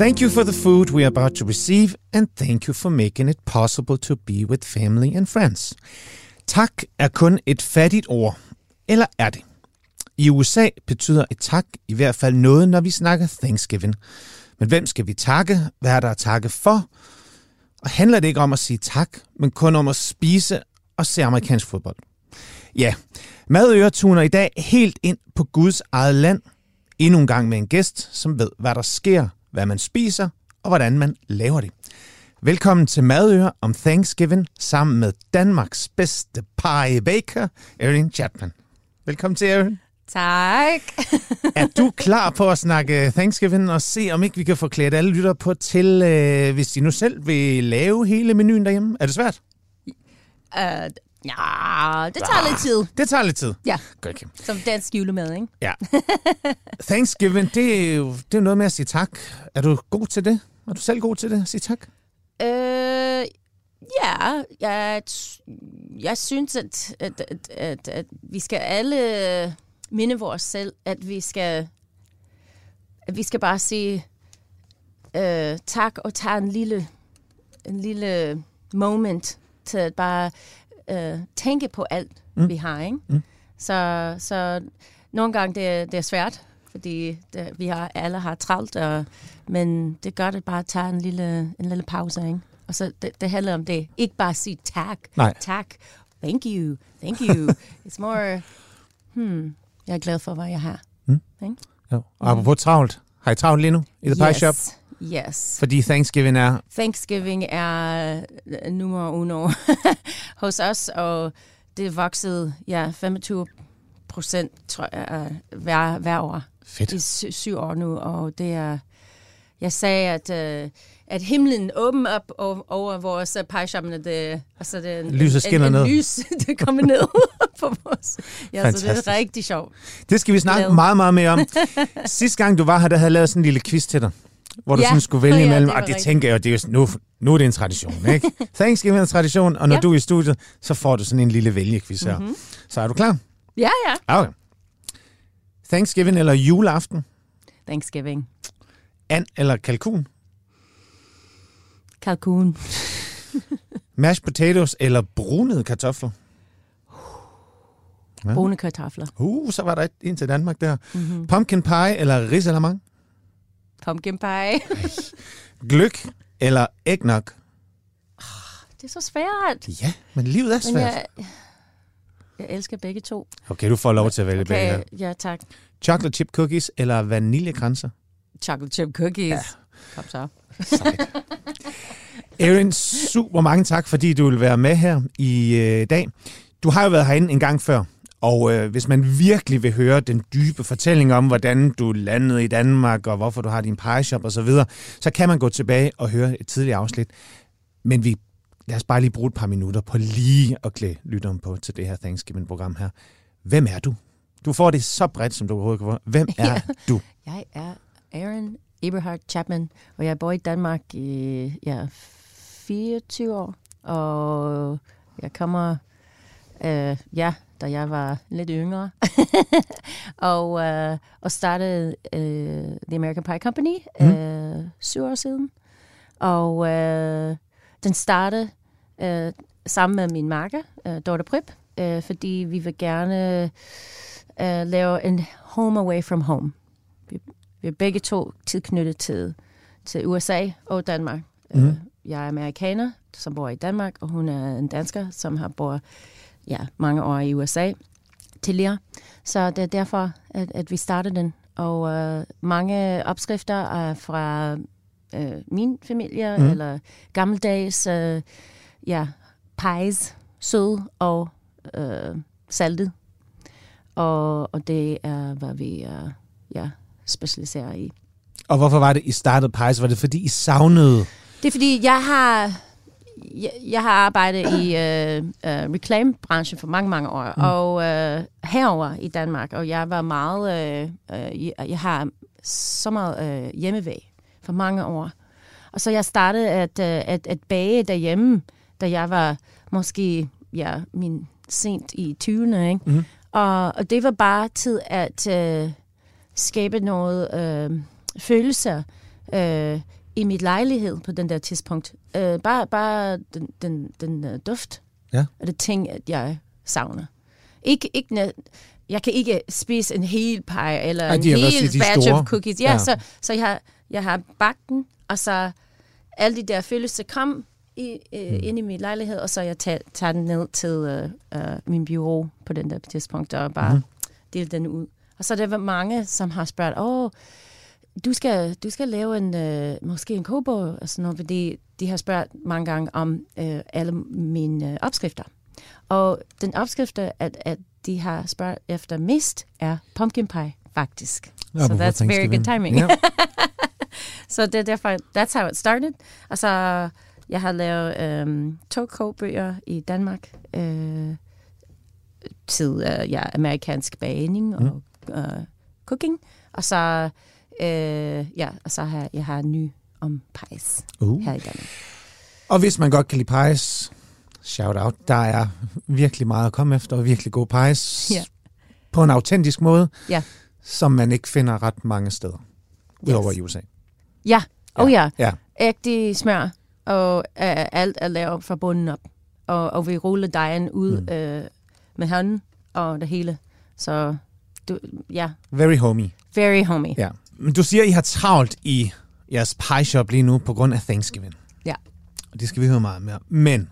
Thank you for the food we are about to receive, and thank you for making it possible to be with family and friends. Tak er kun et fattigt ord. Eller er det? I USA betyder et tak i hvert fald noget, når vi snakker Thanksgiving. Men hvem skal vi takke? Hvad er der at takke for? Og handler det ikke om at sige tak, men kun om at spise og se amerikansk fodbold? Ja, Madøre tuner i dag helt ind på Guds eget land. Endnu en gang med en gæst, som ved, hvad der sker, hvad man spiser og hvordan man laver det. Velkommen til Madøre om Thanksgiving sammen med Danmarks bedste pie baker, Erin Chapman. Velkommen til, Erin. Tak. er du klar på at snakke Thanksgiving og se, om ikke vi kan få klædt alle lytter på til, øh, hvis de nu selv vil lave hele menuen derhjemme? Er det svært? Uh, ja, det tager lidt tid. Det tager lidt tid. Ja, Godt, okay. som dansk julemad, ikke? Ja. Thanksgiving, det er jo det er noget med at sige tak. Er du god til det? Er du selv god til det, at sige tak? Uh, ja, jeg, jeg synes, at, at, at, at, at vi skal alle minde vores selv, at vi skal, at vi skal bare sige uh, tak og tage en lille, en lille moment til at bare uh, tænke på alt, mm. vi har, ikke? Mm. Så, så nogle gange det, er- det er svært, fordi det, vi har alle har travlt, og, men det gør det bare at tage en lille, en lille pause, ikke? Og så det, det handler om det. Ikke bare sige tak, Nej. tak, thank you, thank you. It's more, hmm, jeg er glad for, hvad jeg har. Mm. Ikke? Jo. Og apropos travlt. Har I travlt lige nu i The Pie yes. Shop? Yes. Fordi Thanksgiving er... Thanksgiving er øh, nummer uno hos os, og det er vokset ja, 25 procent, tror jeg, øh, hver, hver år. Fedt. I sy- syv år nu, og det er... Jeg sagde, at, øh, at himlen åbner op over, over vores pejshoppen, og det, og så er det en, Lyset skinner en, en, ned. lys, det kommer ned på vores... Ja, så det er rigtig sjovt. Det skal vi snakke Glad. meget, meget mere om. Sidste gang du var her, der havde jeg lavet sådan en lille quiz til dig. Hvor du Ja. sådan skulle vælge Ja, imellem, det og det rigtigt. tænker jeg, det er jo, nu, nu er det en tradition, ikke? Thanksgiving er en tradition, og når Ja. du er i studiet, så får du sådan en lille vælgequiz her. Mhm. Så er du klar? Ja, ja. Okay. Thanksgiving eller juleaften? Thanksgiving. And eller kalkun? Kalkun. Mashed potatoes eller brunede kartofler? Ja. Brune kartofler. Uh, så var der et ind til Danmark der. Mm-hmm. Pumpkin pie eller risalamande? Pumpkin pie. Gløk eller eggnog? Det er så svært. Ja, men livet er Men svært. jeg, jeg elsker begge to. Okay, du får lov til at vælge begge her. Okay, ja tak. Chocolate chip cookies eller vaniljekranser? Chocolate chip cookies. Ja. Kom så. Erin, super mange tak, fordi du vil være med her i øh, dag. Du har jo været herinde en gang før, og øh, hvis man virkelig vil høre den dybe fortælling om, hvordan du landede i Danmark, og hvorfor du har din pie shop osv., så, videre, så kan man gå tilbage og høre et tidligere afsnit. Men vi, lad os bare lige bruge et par minutter på lige at klæde lytteren på til det her Thanksgiving-program her. Hvem er du? Du får det så bredt, som du overhovedet kan få. Hvem er Ja. du? Jeg er Aaron Eberhard Chapman, og jeg bor i Danmark i ja, 24 år. Og jeg kommer, øh, ja, da jeg var lidt yngre. og, øh, og startede øh, The American Pie Company øh, syv år siden. Og øh, den startede øh, sammen med min makker, øh, Dorte Prip, øh, fordi vi vil gerne øh, lave en home away from home. Vi, vi er begge to tilknyttet til, til USA og Danmark. Mhm. Øh, jeg er amerikaner, som bor i Danmark, og hun er en dansker, som har boet ja, mange år i USA tidligere. Så det er derfor, at, at vi startede den. Og øh, mange opskrifter er fra øh, min familie, mm. eller gammeldags øh, ja, pies, sød og øh, saltet. Og, og det er, hvad vi er ja, specialiserer i. Og hvorfor var det, I startede Pies? Var det, fordi I savnede... Det er fordi, jeg har, jeg, jeg har arbejdet i øh, øh, reklamebranchen for mange, mange år. Mm. Og øh, herover i Danmark, og jeg var meget... Øh, øh, jeg, har så meget øh, hjemmevæg for mange år. Og så jeg startede at, øh, at, at bage derhjemme, da jeg var måske ja, min sent i 20'erne. Ikke? Mhm. Og, og det var bare tid at øh, skabe noget øh, følelser øh, i mit lejlighed på den der tidspunkt. Øh, bare bare den, den, den uh, duft Ja. og det ting, at jeg savner. Ikke, ikke, jeg kan ikke spise en hel pie eller Ej, en hel batch store. of cookies. Ja, Ja. Så, så jeg, har, jeg har bagt den, og så alle de der følelser kom i, øh, Mm. ind i min lejlighed, og så jeg tager, tager den ned til øh, øh, min bureau på den der tidspunkt, og bare mm. dele den ud. Og så er der var mange, som har spurgt, åh, du skal, du skal lave en, øh, måske en kogebog, og sådan noget, fordi de har spurgt mange gange om øh, alle mine øh, opskrifter. Og den opskrifter, at, at de har spurgt efter mest, er pumpkin pie, faktisk. Ja, so that's very good timing. Ja. Så det er derfor, that's how it started. Og så jeg har lavet øhm, to kogebøger i Danmark øh, til øh, ja, amerikansk bagning og øh, cooking. Og så, øh, ja, og så har jeg har en ny om pies Uh. her i Danmark. Og hvis man godt kan lide pies, shout out. Der er virkelig meget at komme efter, og virkelig gode pies. Ja. På en autentisk måde, Ja. som man ikke finder ret mange steder. Udover i USA. Ja, oh ja. Ja. Ægte smør, og øh, alt er lavet fra bunden op. Og, og vi ruller dejen ud mm. øh, med hånden og det hele. Så du, ja, Very homey. very homey. Ja. Men du siger, at I har travlt i jeres pie shop lige nu på grund af Thanksgiving. Ja. Og det skal vi høre meget mere. Men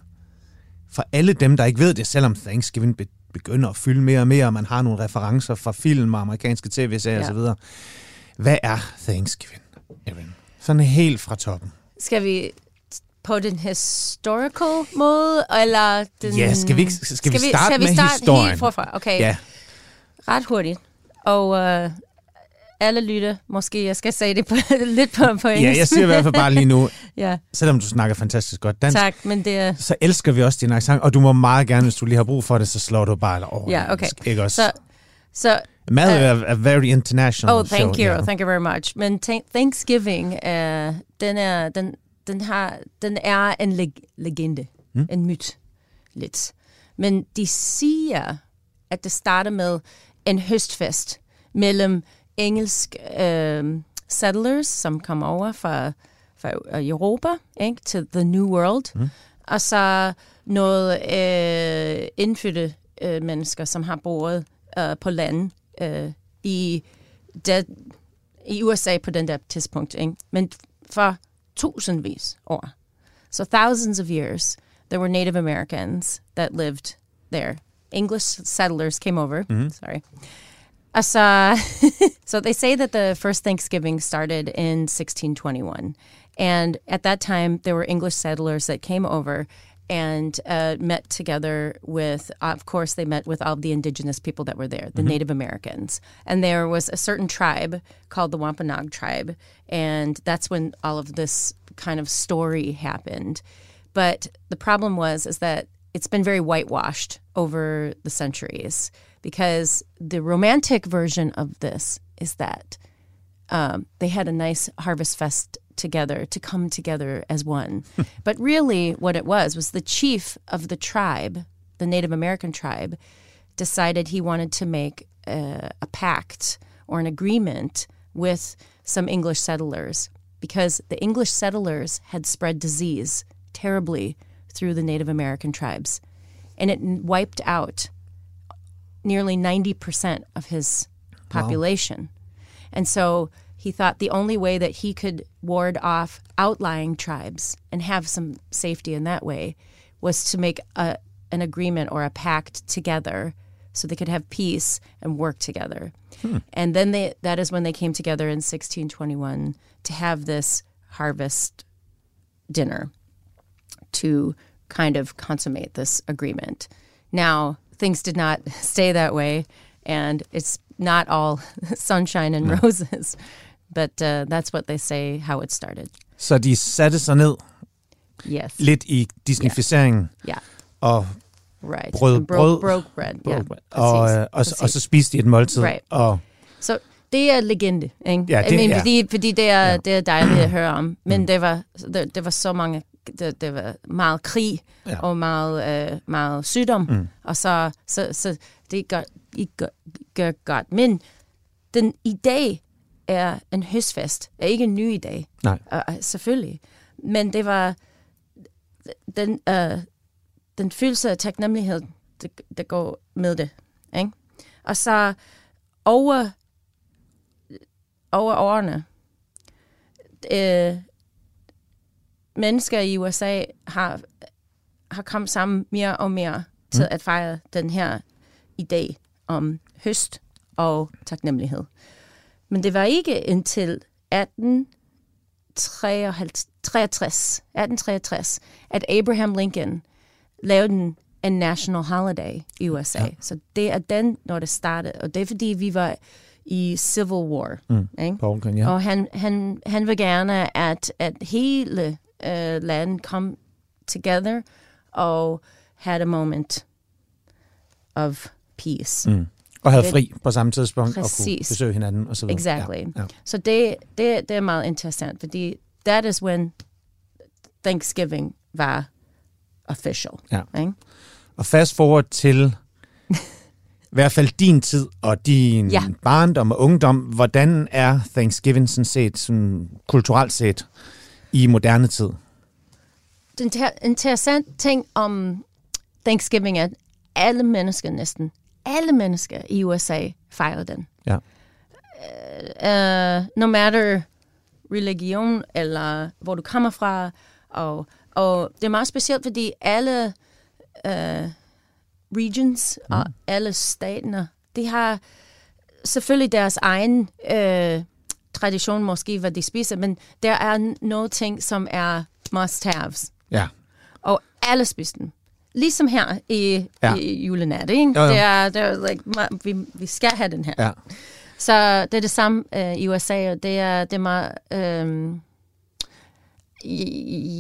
for alle dem, der ikke ved det, selvom Thanksgiving be- begynder at fylde mere og mere, og man har nogle referencer fra film og amerikanske tv-serier Ja. osv. Hvad er Thanksgiving, Erin? Sådan helt fra toppen. Skal vi på den historical måde, eller den... Ja, skal vi ikke- skal vi starte skal vi med starte historien? helt forfra? Okay, Ja, ret hurtigt. Og øh, alle lytter, måske jeg skal sige det på, lidt på, på ja engelsk. jeg siger i hvert fald bare lige nu, ja, selvom du snakker fantastisk godt dansk, tak, men det er... så elsker vi også din accent, og du må meget gerne, hvis du lige har brug for det, så slår du bare over. Ja, okay. Ikke også? Så, så Mad Øh, er a very international Oh, thank show, you. ja. Thank you very much. Men thank- Thanksgiving, uh, den, er, den, den, har, den er en leg- legende. Mm. En myt. Lidt. Men de siger, at det starter med en høstfest mellem engelsk uh, settlers, som kom over fra, fra øh, Europa ikke, til The New World. Mm. Og så noget øh, indfødte øh, mennesker, som har boet øh, på land øh, i, det, i USA på den der tidspunkt. Ikke? Men for tusindvis år. So thousands of years, there were Native Americans that lived there. English settlers came over. Sorry. Uh, so, so they say that the first Thanksgiving started in 1621. And at that time, there were English settlers that came over and uh, met together with, of course, they met with all the indigenous people that were there, the Native Americans. And there was a certain tribe called the Wampanoag tribe. And that's when all of this kind of story happened. But the problem was is that it's been very whitewashed over the centuries because the romantic version of this is that um, they had a nice harvest fest together to come together as one. but really, what it was was the chief of the tribe, the Native American tribe, decided he wanted to make a, a pact or an agreement with some English settlers because the English settlers had spread disease terribly through the Native American tribes. And it wiped out nearly 90% of his population. And so he thought the only way that he could ward off outlying tribes and have some safety in that way was to make a, an agreement or a pact together so they could have peace and work together. Hmm. And then they, that is when they came together in 1621 to have this harvest dinner to kind of consummate this agreement. Now, things did not stay that way, and it's not all sunshine and roses, but uh, that's what they say how it started. Så de satte sig ned Yes. lidt i disnificeringen Yeah. og Right. brød And brød, broke, broke bread. Yeah. brød, og, øh, og, og, og så spiste de et måltid. Right. Og, Så det er legende, ikke? Ja, det- I mean, ja. fordi, fordi det, er, det er dejligt at høre om. Men det, var, det, det var så mange, det, det var meget krig Ja. og meget, øh, meget sygdom. Mm. Og så, så, så det gør, ikke gør, gør godt. Men den i dag, er en høstfest, er ikke en ny i dag. Nej. Uh, selvfølgelig. Men det var den, uh, den følelse af taknemmelighed, der, der går med det. Ikke? Og så over, over årene, øh, mennesker i USA har, har kommet sammen mere og mere til Mm. at fejre den her idé om høst og taknemmelighed. Men det var ikke indtil 1863, 1863 at Abraham Lincoln lavede en, en national holiday i USA. Ja. Så det er den, når det startede. Og det er fordi, vi var i Civil War. Mm. Ikke? Borgen, ja. Og han, han, han vil gerne, at, at hele øh, landet kom together og had a moment of peace. Mm. Og havde Det- fri på samme tidspunkt og kunne Præcis. besøge hinanden og så videre. Exactly. Ja, ja. Så det, det, det er meget interessant, fordi that is when Thanksgiving var official. Ja. Ikke? Og fast forward til i hvert fald din tid og din Ja. barndom og ungdom. Hvordan er Thanksgiving sådan set, sådan kulturelt set, i moderne tid? Den ter- interessant ting om Thanksgiving er, at alle mennesker næsten, alle mennesker i USA fejrer den. Ja. Uh, no matter religion eller hvor du kommer fra. Og, og det er meget specielt, fordi alle uh, regions mm. og alle stater, de har selvfølgelig deres egen øh, tradition, måske hvad de spiser, men der er nogle ting, som er must-haves. Ja. Og alle spiser dem. Ligesom her i, Ja. i julenat, ikke? Jo, jo. Det er, det er like, vi, vi skal have den her. Ja. Så det er det samme øh, i USA, og det er, det er meget... Øh,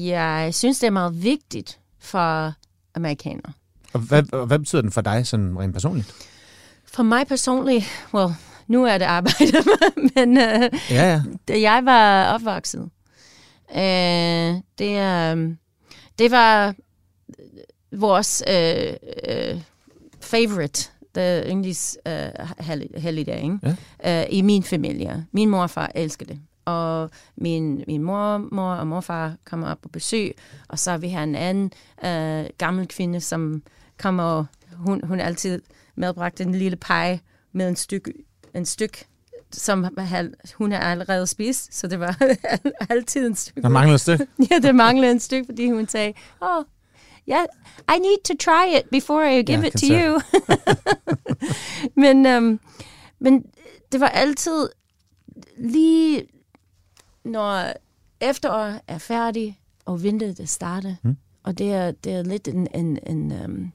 jeg synes, det er meget vigtigt for amerikanere. Og hvad, og hvad betyder den for dig sådan rent personligt? For mig personligt, well, nu er det arbejde, men øh, Ja, ja. da jeg var opvokset, øh, det, øh, det var vores øh, øh, favorite, the yndlings øh, hellig- helligdag, ikke? Øh, i min familie. Min mor og far elsker det. Og min, min mor, mor og morfar kommer op på besøg, og så har vi her en anden øh, gammel kvinde, som kommer, og hun, hun altid medbragte en lille pege med en stykke, en stykke som hun har allerede spist, så det var altid en stykke. Der mangler et stykke. Ja, det manglede en stykke, fordi hun sagde, oh, yeah, I need to try it before I give Ja, it to se. you. men, um, men det var altid lige, når efteråret er færdig, og vinteret er startet, Mm. og det er, det er lidt en, en, en, um,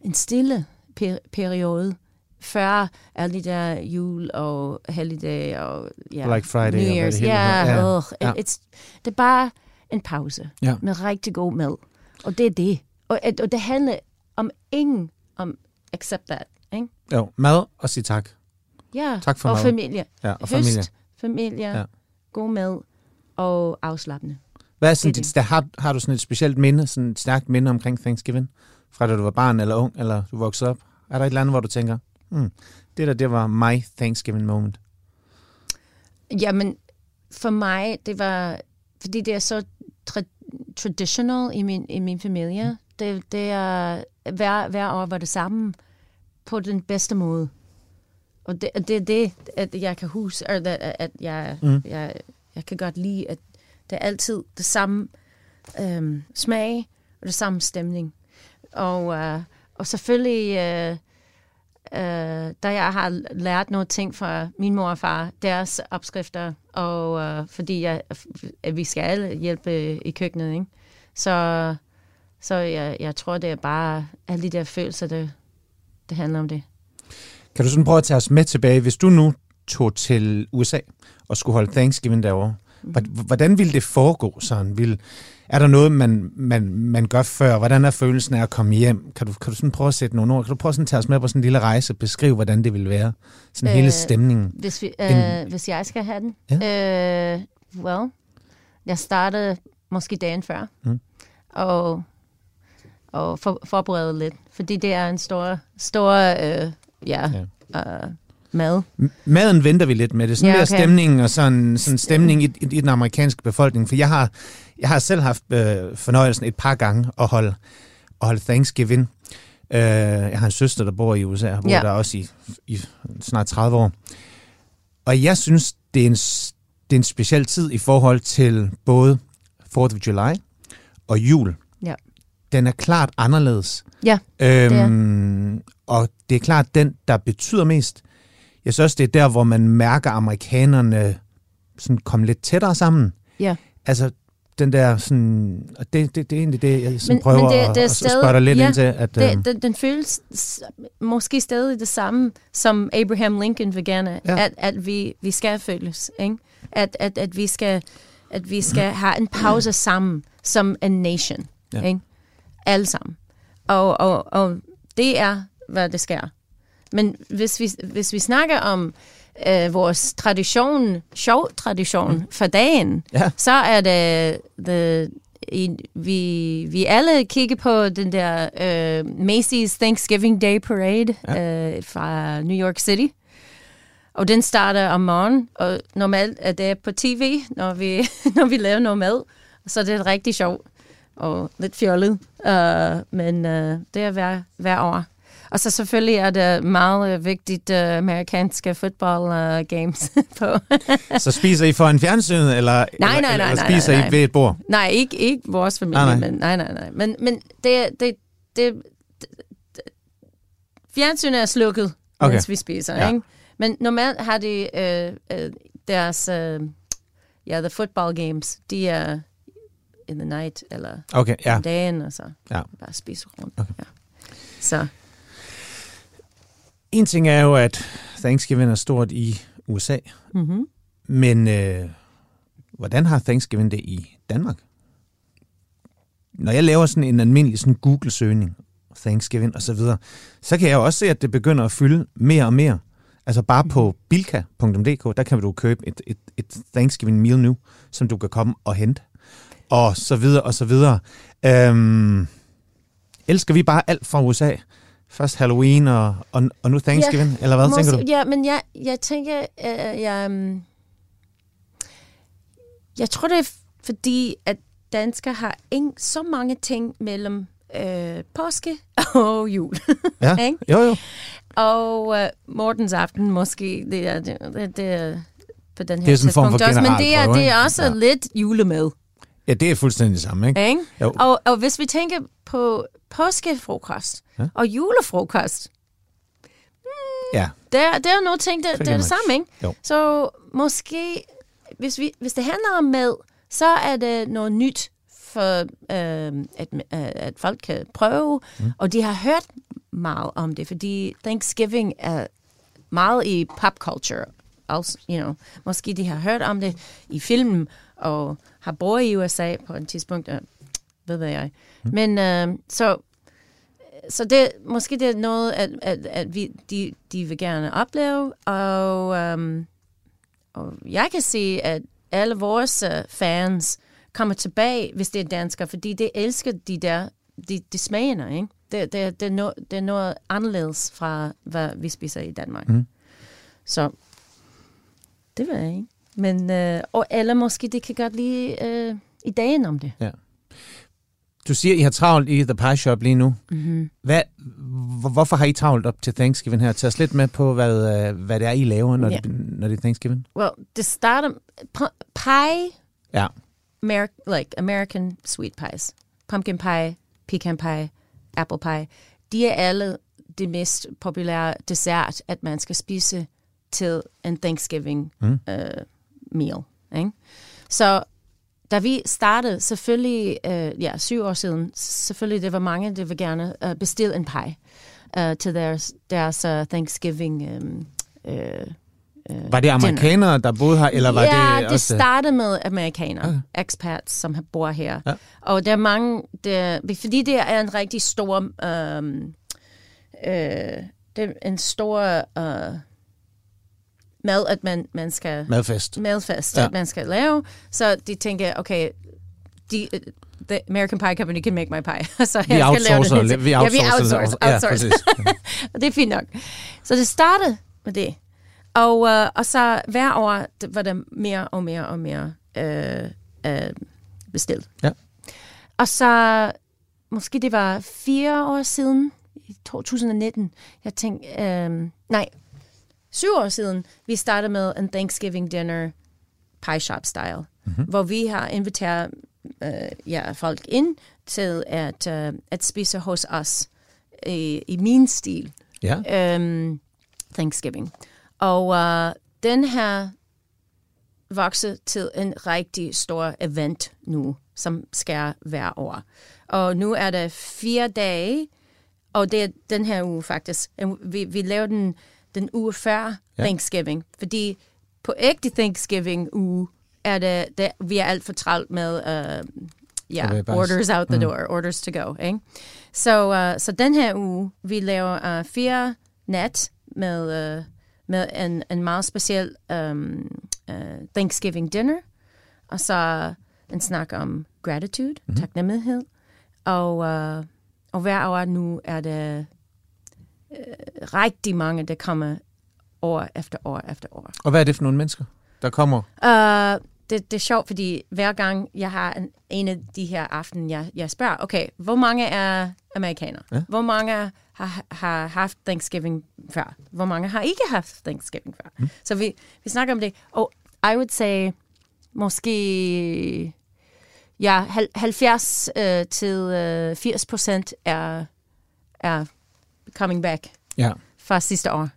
en stille per- periode, før alle de der jul og helligdag og ja, Black Friday New Year's. det Ja, hedder. Ja. ja. Ja. It's, det er bare en pause Ja. med rigtig god mad. Og det er det. Og, og det handler om ingen om accept that. Ikke? Jo, mad og sige tak. Ja, Tak for og mad. familie. Ja, og Høst, familie. familie, Ja. god mad og afslappende. Hvad er sådan Det dit, der, har, har du sådan et specielt minde, sådan et stærkt minde omkring Thanksgiving? Fra da du var barn eller ung, eller du voksede op? Er der et eller andet, hvor du tænker, hmm, det der, det var my Thanksgiving moment? Jamen, for mig, det var, fordi det er så tra- traditional i min, i min familie. Det, det er, hver, hver år var det samme på den bedste måde. Og det er det, det, at jeg kan huske, at, at jeg, Mm. mm. jeg, jeg kan godt lide, at det er altid det samme øhm, smag og det samme stemning. Og, øh, og selvfølgelig, øh, øh, da jeg har lært nogle ting fra min mor og far, deres opskrifter, og øh, fordi jeg, at vi skal alle hjælpe i køkkenet, ikke? Så, så jeg, jeg tror, det er bare alle de der følelser, det, det handler om det. Kan du sådan prøve at tage os med tilbage, hvis du nu tog til USA og skulle holde Thanksgiving derovre? Hva- Hvordan ville det foregå sådan? Vil, er der noget, man, man, man gør før? Hvordan er følelsen af at komme hjem? Kan du, kan du sådan prøve at sætte nogle ord? Kan du prøve sådan at tage os med på sådan en lille rejse og beskrive, hvordan det ville være? Sådan hele Øh, stemningen. Hvis, vi, En- øh, hvis jeg skal have den? Ja. Øh, well, jeg startede måske dagen før. Mm. Og, og for, forberede lidt. Fordi det er en stor, stor øh, ja, ja. Øh, Mad. Maden venter vi lidt med det. Sådan Ja, okay. okay. stemning og sådan, sådan stemning i, i, i den amerikanske befolkning. For jeg har, jeg har selv haft øh, fornøjelsen et par gange at holde, at holde Thanksgiving. Øh, jeg har en søster, der bor i USA, og bor Ja. der også i, i snart 30 år. Og jeg synes, det er, en, det er en speciel tid i forhold til både 4th of July og jul. Ja. Den er klart anderledes. Ja, Øhm, og det er klart den, der betyder mest. Jeg synes også, det er der, hvor man mærker amerikanerne sådan komme lidt tættere sammen. Ja. Altså, den der sådan... Og det, det, det er egentlig det, jeg sådan Men- prøver men det- at, det er at, at stadig- spørge dig lidt ja, ind til. At, Det, øhm, den, den føles måske stadig det samme, som Abraham Lincoln vil gerne, Ja. at, at vi, vi skal føles. Ikke? At, at, at vi skal, at vi skal have en pause sammen som en nation. Ja. Ikke? Alle sammen. Og, og, og det er, hvad det skal. Men hvis vi, hvis vi snakker om øh, vores tradition, sjov tradition mm. for dagen, Ja. så er det, the, i, vi, vi alle kigger på den der øh, Macy's Thanksgiving Day Parade ja. øh, fra New York City. Og den starter om morgenen, og normalt er det på tv, når vi, når vi laver noget mad. Så det er rigtig sjovt og lidt fjollet, uh, men uh, det er hver, hver år. Og så selvfølgelig er det meget uh, vigtigt uh, amerikanske football uh, games på. så spiser I for en fjernsyn, eller, nej, eller, nej, eller nej, spiser nej, I nej. ved et bord? nej, ikke, ikke vores familie, Nej, nej, nej. nej. men nej, nej, nej. Men, men det, det, det, det, fjernsynet er slukket, Okay. mens vi spiser, Ja. ikke? Men normalt har de uh, uh, deres, uh, ja, the football games, de er in the night, eller Okay, ja. om dagen, og så Ja. bare spise rundt. Okay. Ja. Så En ting er jo, at Thanksgiving er stort i USA, mm-hmm. men øh, hvordan har Thanksgiving det i Danmark? Når jeg laver sådan en almindelig sådan Google-søgning, Thanksgiving og så videre, så kan jeg jo også se, at det begynder at fylde mere og mere. Altså bare på bilka.dk, der kan du købe et, et, et Thanksgiving meal nu, som du kan komme og hente. Og så videre og så videre. Øhm, elsker vi bare alt fra USA? Først Halloween og, og, og nu Thanksgiving, ja, eller hvad Måske, tænker du? Ja, men jeg, jeg tænker, øh, jeg, um, jeg tror, det er fordi, at danskere har ikke så mange ting mellem øh, påske og jul. Ja, ikke? jo jo. og øh, Mortens aften måske, det er, det, det, er på den her Det er sådan form for tidspunkt også, men det er, det er også ja. lidt julemad. Ja, det er fuldstændig det samme, ikke? Ikke? Jo. Og, og hvis vi tænker på påskefrokost Ja. og julefrokost, Ja, der, der er nogle ting, der, det er det samme, ikke? Jo. Så måske, hvis, vi, hvis det handler om mad, så er det noget nyt for, øh, at, øh, at folk kan prøve, mm. og de har hørt meget om det, fordi Thanksgiving er meget i popculture. Also, you know, måske de har hørt om det i film, og har boet i USA på et tidspunkt, øh, ved hvad jeg. Mm. Men øh, så så det, måske det er noget, at, at, at vi, de, de vil gerne opleve, og, um, og jeg kan se, at alle vores uh, fans kommer tilbage, hvis det er danskere, fordi de elsker de der, de, de smagene, ikke? Det, det, det, er no, det er noget anderledes fra, hvad vi spiser i Danmark. Mm. Så det ved jeg ikke. Men, uh, og eller måske de kan godt lide uh, ideen om det. du siger, I har travlt i The Pie Shop lige nu. Mm-hmm. Hvad, hvor- hvorfor har I travlt op til Thanksgiving her? Tag os lidt med på, hvad, øh, hvad det er, I laver, når, Ja. det, når det er Thanksgiving. Well, det starter... Pie Ja. Amer- like American sweet pies. Pumpkin pie, pecan pie, apple pie. De er alle det mest populære dessert, at man skal spise til en Thanksgiving Mm. uh, meal. Ikke? Så da vi startede, selvfølgelig, uh, ja, syv år siden, selvfølgelig det var mange, der vil gerne uh, bestille en pie uh, til deres, deres uh, Thanksgiving um, uh, Var det amerikanere, der boede her, eller var ja, det det også... startede med amerikanere, Okay. okay. expats, som har- bor her. Ja. Og der er mange, der, fordi det er en rigtig stor, um, øh, det er en stor uh, mad, at man, man skal, Madfest. madfest, Ja. ja. at man skal lave. Så de tænker, okay, de, the American Pie Company can make my pie. så Vi jeg skal lave outsourcer, det. lidt. vi ja, vi outsourcer, outsourcer. Ja, outsourcer. præcis. Og det er fint nok. Så det startede med det. Og, uh, og så hver år det var der mere og mere og mere uh, uh, bestilt. Ja. Og så, måske det var fire år siden, i 2019, jeg tænkte, uh, nej, syv år siden, vi startede med en Thanksgiving dinner pie shop style, mm-hmm. hvor vi har inviteret uh, ja, folk ind til at, uh, at spise hos os i, i min stil. Ja. Um, Thanksgiving. Og uh, den her vokset til en rigtig stor event nu, som sker hver år. Og nu er det fire dage, og det er den her uge faktisk. Vi, vi laver den den uge før ja. Thanksgiving, fordi på ægte Thanksgiving uge er det, det vi er alt for travlt med uh, ja, yeah, orders out the mm. door, orders to go. Ikke? Så, uh, så den her uge, vi laver uh, fire nat med, uh, med en, en meget speciel um, uh, Thanksgiving dinner, og så en snak om gratitude, mm-hmm. taknemmelighed, og, uh, og hver år nu er det uh, rigtig mange, der kommer år efter år efter år. Og hvad er det for nogle mennesker, der kommer? Uh, det, det er sjovt, fordi hver gang jeg har en, en af de her aften, jeg, jeg spørger, okay, hvor mange er amerikanere? Ja. Hvor mange har, har haft Thanksgiving før? Hvor mange har ikke haft Thanksgiving før? Mm. Så vi, vi snakker om det. Og I would say, måske ja, 70 uh, til uh, 80 procent er, er coming back ja. fra sidste år.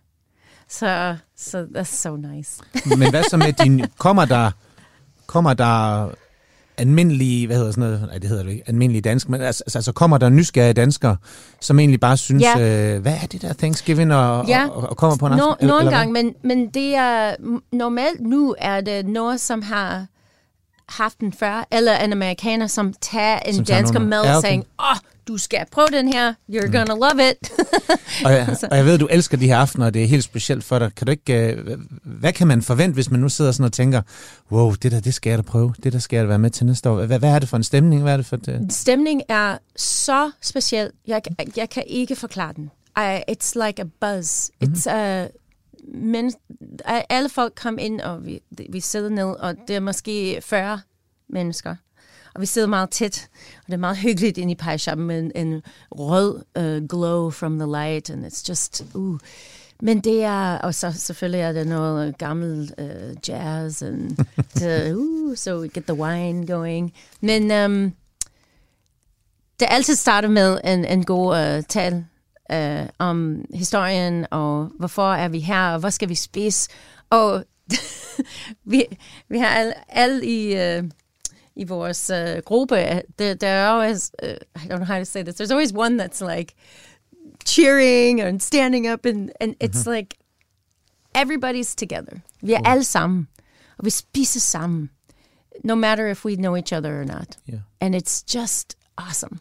Så so, so that's so nice. Men hvad så med din... Kommer der kommer der almindelige, hvad hedder sådan noget, nej det hedder det ikke, almindelige dansk, men altså, altså kommer der nysgerrige danskere, som egentlig bare synes, ja. øh, hvad er det der Thanksgiving, og, ja. og, og kommer på en aften? No, eller, nogle gange, men, men det er, normalt nu er det noget, som har haft den før, eller en amerikaner, som tager en som dansker med, ja, okay. saying, åh, oh, du skal prøve den her, you're mm. gonna love it. og, jeg, og jeg ved, du elsker de her aftener, og det er helt specielt for dig. Kan du ikke, uh, hvad kan man forvente, hvis man nu sidder sådan og tænker, wow, det der, det skal jeg da prøve, det der skal jeg da være med til næste år. Hvad, hvad er det for en stemning? Hvad er det for det? Stemning er så speciel, jeg, jeg kan ikke forklare den. I, it's like a buzz. Mm-hmm. It's a men alle folk kom ind, og vi, vi sidder ned, og det er måske 40 mennesker. Og vi sidder meget tæt, og det er meget hyggeligt inde i pie med en, en rød uh, glow from the light, and it's just, uh. Men det er, og så selvfølgelig er det noget øh, gammel uh, jazz, and the, uh, so we get the wine going. Men um, det altid starter med en, en god uh, tal uh, om historien, og hvorfor er vi her, og hvad skal vi spise. Og vi, vi har alle, alle i... Uh, i vores uh, gruppe, there, there are always, uh, I don't know how to say this, there's always one that's like cheering and standing up, and, and it's mm-hmm. like everybody's together. Vi er cool. alle sammen, og vi spiser sammen, no matter if we know each other or not. Yeah. And it's just awesome.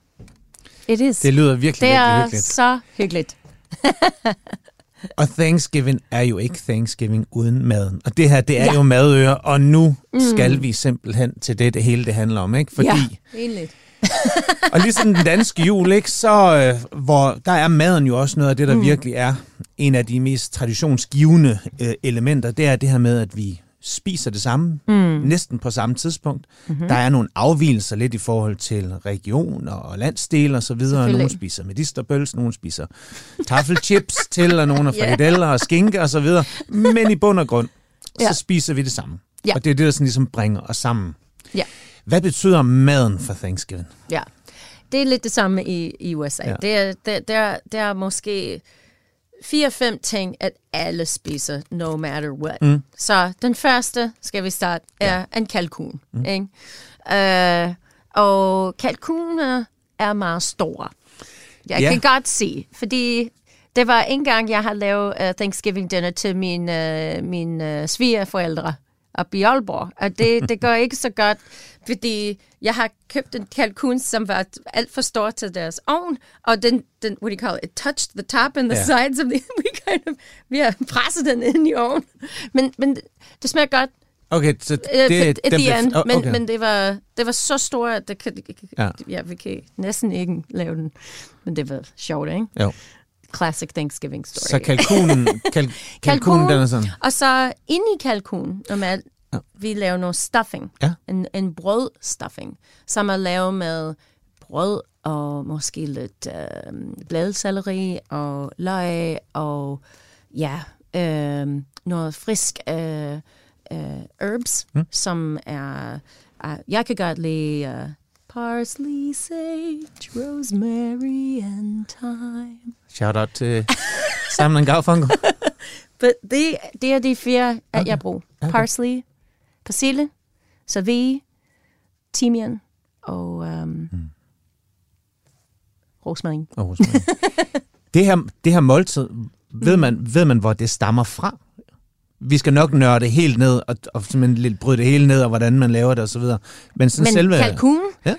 It is. Det lyder virkelig, det virkelig hyggeligt. Det er så hyggeligt. Og Thanksgiving er jo ikke Thanksgiving uden maden. Og det her, det er ja. jo madøer, og nu mm. skal vi simpelthen til det, det hele det handler om, ikke? Fordi, ja, egentlig. og ligesom den danske jul, ikke, så øh, hvor, der er maden jo også noget af det, der mm. virkelig er en af de mest traditionsgivende øh, elementer. Det er det her med, at vi spiser det samme, mm. næsten på samme tidspunkt. Mm-hmm. Der er nogle afvielser lidt i forhold til region og landsdel og så videre. Nogle spiser medisterbøls, nogle spiser taffelchips til, og nogle af frikadeller yeah. og skinke og så videre. Men i bund og grund, ja. så spiser vi det samme. Ja. Og det er det, der sådan ligesom bringer os sammen. Ja. Hvad betyder maden for Thanksgiving? Ja, det er lidt det samme i, i USA. Ja. Det, er, det, det, er, det er måske fire-fem ting, at alle spiser, no matter what. Mm. Så den første, skal vi starte, er ja. en kalkun. Mm. Ikke? Uh, og kalkuner er meget store. Jeg yeah. kan godt se, fordi det var en gang, jeg har lavet uh, Thanksgiving dinner til mine, uh, mine uh, svigerforældre op i Aalborg. Og det, det går ikke så godt, fordi jeg har købt en kalkun, som var alt for stor til deres ovn, og den, den what do you call it, it touched the top and the yeah. sides of the, we kind of, vi har presset den ind i ovnen. Men, men det smager godt. Okay, så øh, det, the end, oh, okay. men, men det var, det var så stort, at det kan, ja. ja, vi kan næsten ikke lave den. Men det var sjovt, ikke? Jo. Classic Thanksgiving story. Så kalkunen, kal, kalkunen, den er sådan. Og så inde i kalkun, normalt, ja. vi laver noget stuffing. Ja. En, en brødstuffing, som er lavet med brød og måske lidt øh, bladselleri og løg og ja, øh, noget frisk øh, øh, herbs, mm. som er... Uh, jeg kan godt lide uh, parsley, sage, rosemary and thyme. Shout out til Simon Garfunkel. But det, det er de fire, at okay. jeg bruger. Okay. Parsley, persille, savi, timian og um, mm. rosmarin. Oh, rosmarin. det, her, det her måltid, ved man, ved man, hvor det stammer fra? Vi skal nok nørde det helt ned, og, og simpelthen lidt bryde det hele ned, og hvordan man laver det osv. Men sådan Men selve... kalkun? Ja.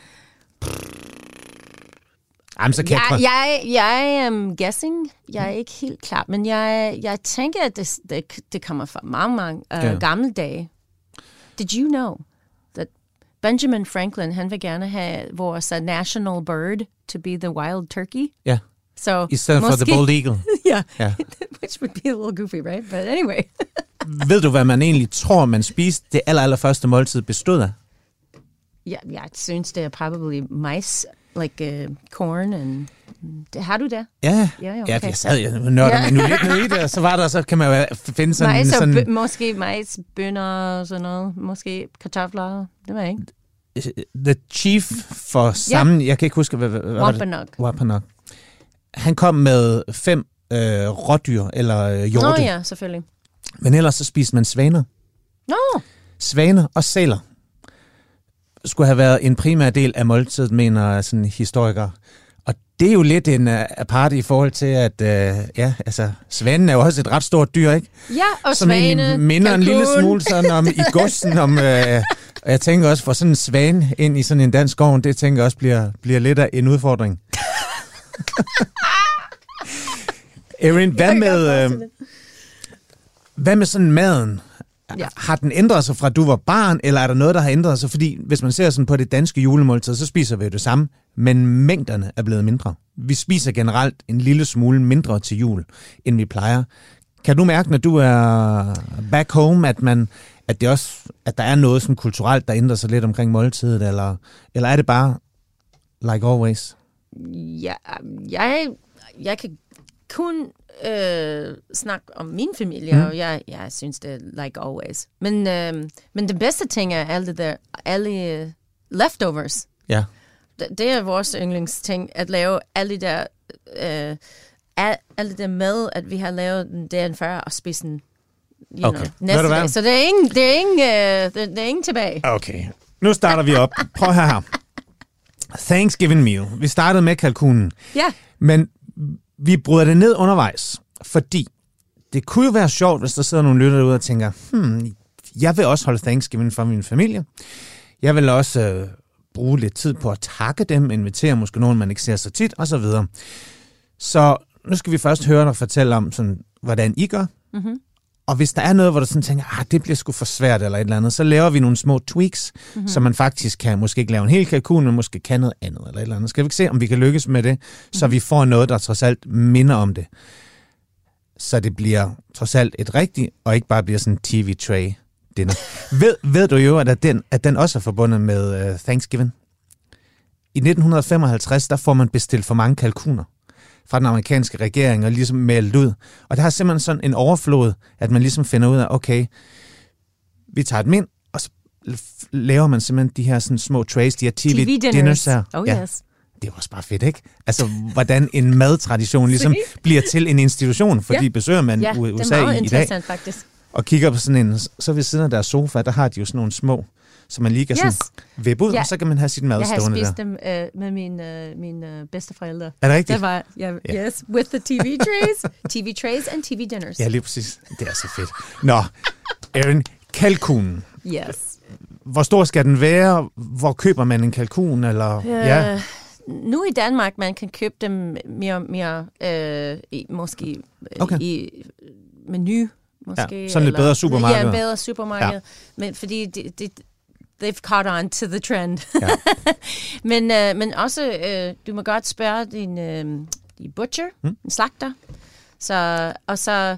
Jamen, så kan jeg, jeg, jeg, jeg er um, guessing. Jeg er ikke helt klar, men jeg, jeg tænker, at det, det, det kommer fra mange, mange uh, Ja. gamle dage. Did you know that Benjamin Franklin, han vil gerne have vores uh, national bird to be the wild turkey? ja, So i stedet for måske, The Bald Eagle. yeah, Ja. which would be a little goofy, right? But anyway. Ved du, hvad man egentlig tror, man spiste det aller, aller første måltid bestod af? Ja, jeg synes, det er probably mice, like uh, corn and... Det, har du det? Ja, Ja, ja, ja okay. jeg sad jo nørder Ja. ja. nu lidt ned i det, og så var der, så kan man jo finde sådan, Majs sådan bø- måske majs, bønner og sådan noget. Måske kartofler. Det var ikke. the chief for sammen, jeg kan ikke huske, hvad, hvad, hvad var det? Wampanoag. Wampanoag. Han kom med fem øh, rådyr, eller øh, Nå hjorte, ja, selvfølgelig. men ellers så spiste man svaner. Nå, Svaner og sæler skulle have været en primær del af måltidet, mener sådan historikere. Og det er jo lidt en uh, aparte i forhold til, at uh, ja, altså, svanen er jo også et ret stort dyr, ikke? ja, og Som svane, minder en lille kalkun. smule sådan om i godsen om... Øh, og jeg tænker også, for sådan en svane ind i sådan en dansk skov, det tænker jeg også bliver, bliver lidt af en udfordring. Erin, hvad med, øh, hvad med sådan maden? Ja. Har den ændret sig fra du var barn, eller er der noget, der har ændret sig? Fordi hvis man ser sådan på det danske julemåltid, så spiser vi jo det samme, men mængderne er blevet mindre. Vi spiser generelt en lille smule mindre til jul, end vi plejer. Kan du mærke, når du er back home, at, man, at, det også, at der er noget sådan kulturelt, der ændrer sig lidt omkring måltidet, eller, eller er det bare like always? Ja, jeg, jeg kan kun øh, snakke om min familie, Mm. og jeg, jeg synes det er like always. Men, øh, men den bedste ting er alle, der, alle øh, leftovers. Ja. Det, det er vores yndlingsting, at lave alle de der, øh, al- alle det mad, at vi har lavet den dagen før, og spise den you Okay. know, næste dag. Så det er ingen, det er ingen, øh, det, det er ingen tilbage. Okay. Nu starter vi op. Prøv her her. Thanksgiving meal. Vi startede med kalkunen. Ja, Men vi bryder det ned undervejs, fordi det kunne jo være sjovt, hvis der sidder nogle lytter derude og tænker, hmm, jeg vil også holde Thanksgiving for min familie. Jeg vil også øh, bruge lidt tid på at takke dem, invitere måske nogen, man ikke ser så tit, osv. Så, så nu skal vi først høre dig fortælle om, sådan, hvordan I gør. Mhm. Og hvis der er noget, hvor du sådan tænker, ah, det bliver sgu for svært eller et eller andet, så laver vi nogle små tweaks, Mhm. mm-hmm. så man faktisk kan måske ikke lave en hel kalkun, men måske kan noget andet eller et eller andet. Skal vi ikke se, om vi kan lykkes med det, så Mhm. vi får noget, der trods alt minder om det. Så det bliver trods alt et rigtigt, og ikke bare bliver sådan en TV-tray dinner. ved, ved du jo, at den, at den også er forbundet med uh, Thanksgiving? I 1955, der får man bestilt for mange kalkuner fra den amerikanske regering og ligesom meldt ud. Og der har simpelthen sådan en overflod, at man ligesom finder ud af, okay, vi tager dem ind, og så laver man simpelthen de her sådan små trays, de her TV-dinners TV-dinners. her. Oh ja, yes. det er også bare fedt, ikke? Altså, hvordan en madtradition ligesom bliver til en institution, fordi Ja. besøger man Ja, USA i, i dag, faktisk. og kigger på sådan en, så ved siden af deres sofa, der har de jo sådan nogle små, så man lige kan Yes. sådan vippe ud, Ja. og så kan man have sit mad Jeg har stående spist der. dem øh, med mine, øh, mine øh, bedsteforældre. Er det rigtigt? Det var, ja, Ja. yes, with the TV trays, TV trays and TV dinners. Ja, lige præcis. Det er så fedt. Nå, Erin, kalkunen. Yes. Hvor stor skal den være? Hvor køber man en kalkun? Eller, ja. Øh, nu i Danmark, man kan købe dem mere, mere øh, i, måske øh, Okay. i menu. Måske, Ja, sådan lidt bedre supermarkeder. Ja, bedre supermarked. Ja. Men fordi det, det, they've caught on to the trend. Ja. men, øh, men også, øh, du må godt spørge din, øh, i butcher, mm. en slagter. Så, og så,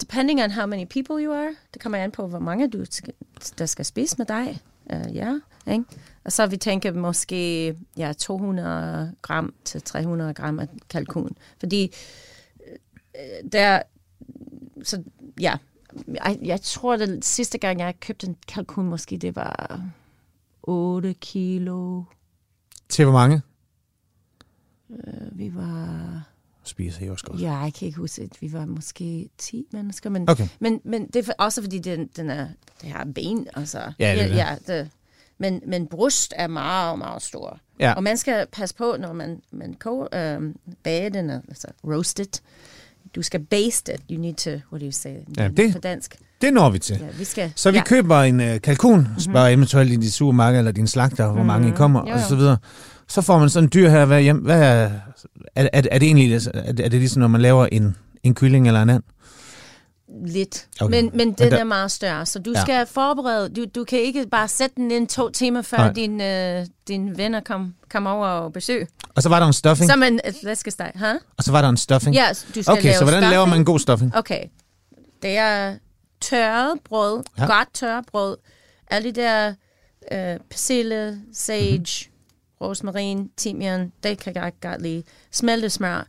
depending on how many people you are, det kommer an på, hvor mange du skal, der skal spise med dig. Uh, ja, ikke? Og så vi tænker måske ja, 200 gram til 300 gram af kalkun. Fordi øh, der, så ja, jeg, jeg tror, det sidste gang, jeg købte en kalkun, måske det var 8 kilo. Til hvor mange? Øh, vi var... Spiser I også godt? Ja, jeg kan ikke huske, at vi var måske 10 mennesker, men, Okay. men, men det er også fordi, den, den er, det har ben, altså. Ja, det er det. ja det, men, men bryst er meget, meget stor. Ja. Og man skal passe på, når man, man koger, øhm, bager den, altså roast it. Du skal baste it. You need to, what do you say? Ja, det- På dansk. Det når vi til. Ja, vi skal, Så vi ja. køber en øh, kalkun, spørger eventuelt i dit supermarked eller din slagter, hvor mange I kommer, Jo, og jo. så videre. Så får man sådan en dyr her hver hjem. Hvad er, er, er, er det egentlig er det, er det ligesom, når man laver en, en kylling eller en and? Lidt. Okay. Men, men den Men der- er meget større, så du Ja. skal forberede. Du, du kan ikke bare sætte den ind to timer, før Nej. din, øh, dine venner kom, kom over og besøg. Og så var der en stuffing, Som en flæskesteg, huh? og så var der en stuffing. Ja, du skal okay, lave så hvordan laver stuffing. man en god stuffing? Okay. Det er tørret brød, Ja. godt tørret brød. Alle de der øh, persille, sage, mm-hmm. rosmarin, timian, det kan jeg godt lide. Smeltet smør,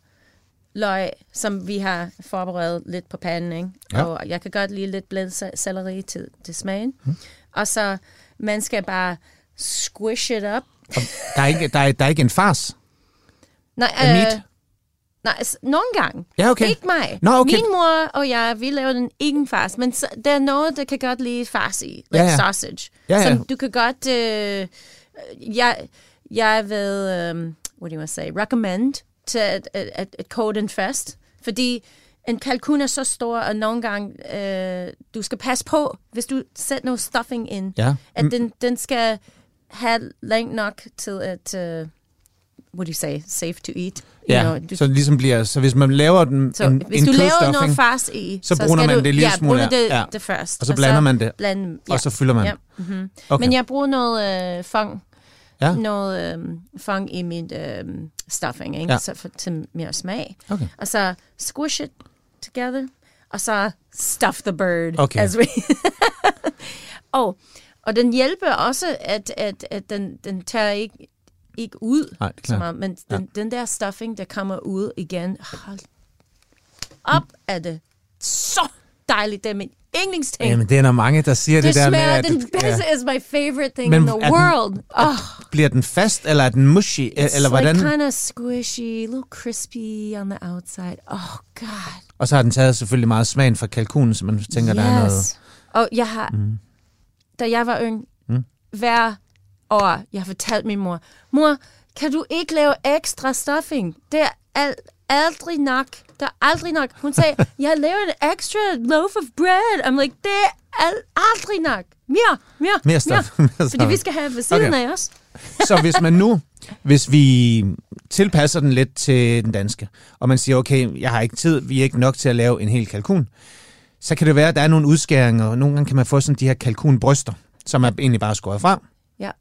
løg, som vi har forberedt lidt på panden, ikke? Ja. Og jeg kan godt lide lidt blædet se- selleri til, til smagen. Mm. Og så, man skal bare squish it up. Og der, er ikke, der, er, der er ikke en fars Nej, af meat? nej, s- nogle gange. Ja, okay. Ikke mig. Nå, okay. Min mor og jeg, vi laver den ikke fars, men så, der er noget, der kan godt lide fars i. Like Ja, ja. sausage. Ja, ja. Som du kan godt... Øh, jeg, jeg vil, um, what do you want to say, recommend til at, at, at, at koge den først. Fordi en kalkun er så stor, og nogle gange, øh, du skal passe på, hvis du sætter noget stuffing ind, Ja. at den, den skal have længe nok til at, uh, what do you say, safe to eat. You Ja, know, du så ligesom bliver, så hvis man laver den, så en, hvis en du laver noget fars i, så skal bruner man du, det lille ja, smule det. Ja. det først. Og så blander man det. Blande, ja. og så fylder man. ja. Mm-hmm. Okay. Men jeg bruger noget øh, fang, Ja. noget øh, fang i mit øh, stuffing, ikke? Ja. Så for, til mere smag. Okay. Og så squish it together, og så stuff the bird. Okay. As we og, og den hjælper også, at, at, at den, den tager ikke, ikke ud, Nej, så meget, men den, den der stuffing, der kommer ud igen, hold op er det så dejligt. Det er min yndlingsting. Jamen, det er der mange, der siger det, det der med, at den bedste ja, is my favorite thing Men in the er den- world. Oh, bliver den fast, eller er den mushy, it's eller hvordan? like kind of squishy, little crispy on the outside. Oh, God. Og så har den taget selvfølgelig meget smagen fra kalkunen, så man tænker, der er noget... Og jeg har, mm. Da jeg var ung, mm. hver år, jeg har fortalt min mor, mor, kan du ikke lave ekstra stuffing? Det er al- aldrig nok. Det er aldrig nok. Hun sagde, jeg laver en extra loaf of bread. I'm like, det er al- aldrig nok. Mere, mere, Mere stuff. Mere Fordi vi skal have ved siden Okay. af os. Så hvis man nu, hvis vi tilpasser den lidt til den danske, og man siger, okay, jeg har ikke tid, vi er ikke nok til at lave en hel kalkun, så kan det være, at der er nogle udskæringer, og nogle gange kan man få sådan de her kalkunbryster, som er egentlig bare skåret fra. Ja.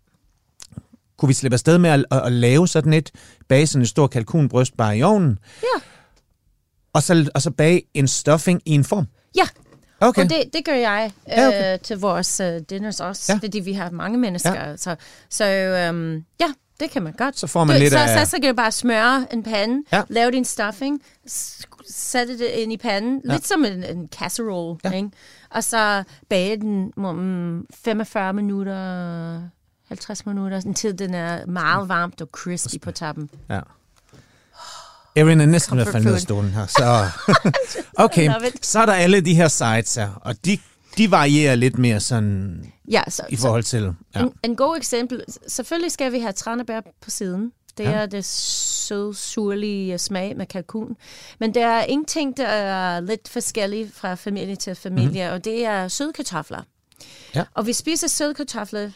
Kunne vi slippe afsted med at, at, at lave sådan et, bage sådan et stort kalkunbryst bare i ovnen, Ja. og så, og så bage en stuffing i en form? Ja, Okay. Og det, det gør jeg øh, Ja, okay. til vores øh, dinners også, Ja. fordi vi har mange mennesker. Ja. Så, så øhm, ja, det kan man godt. Så får man du, lidt så, af- Så, så kan du bare smøre en pande, Ja. lave din stuffing, sætte det ind i panden, Ja. lidt som en, en casserole, Ja. ikke? og så bage den um, 45 minutter, 50 minutter, indtil den er meget varmt og crispy på toppen. Ja. Erin er næsten ved at falde ned af stolen her. Så, okay, så er der alle de her sides her, og de, de varierer lidt mere sådan Ja, så, i forhold til... Ja. En, en god eksempel. Selvfølgelig skal vi have tranebær på siden. Det Ja. er det sød, surlige smag med kalkun. Men der er ingenting, der er lidt forskelligt fra familie til familie, mm-hmm. og det er søde kartofler. Ja. Og vi spiser søde kartofler,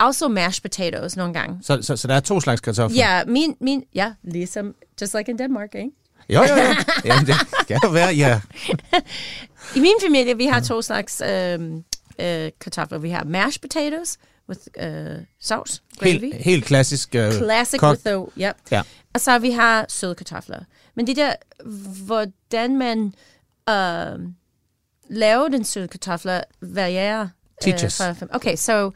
also mashed potatoes nogle gange. Så, så, så der er to slags kartofler? Ja, min, min, ja, ligesom, just like in Denmark, ikke? Jo, jo, jo. Jamen, det kan jo være, ja. I min familie, vi har to slags øh, øh, kartofler. Vi har mashed potatoes, with uh, sauce, gravy. Helt, helt klassisk. Uh, Classic kok- with the, yep. Ja. Og så vi har søde kartofler. Men det der, hvordan man øh, laver den søde kartofler, varierer. Teach us. fra- okay, så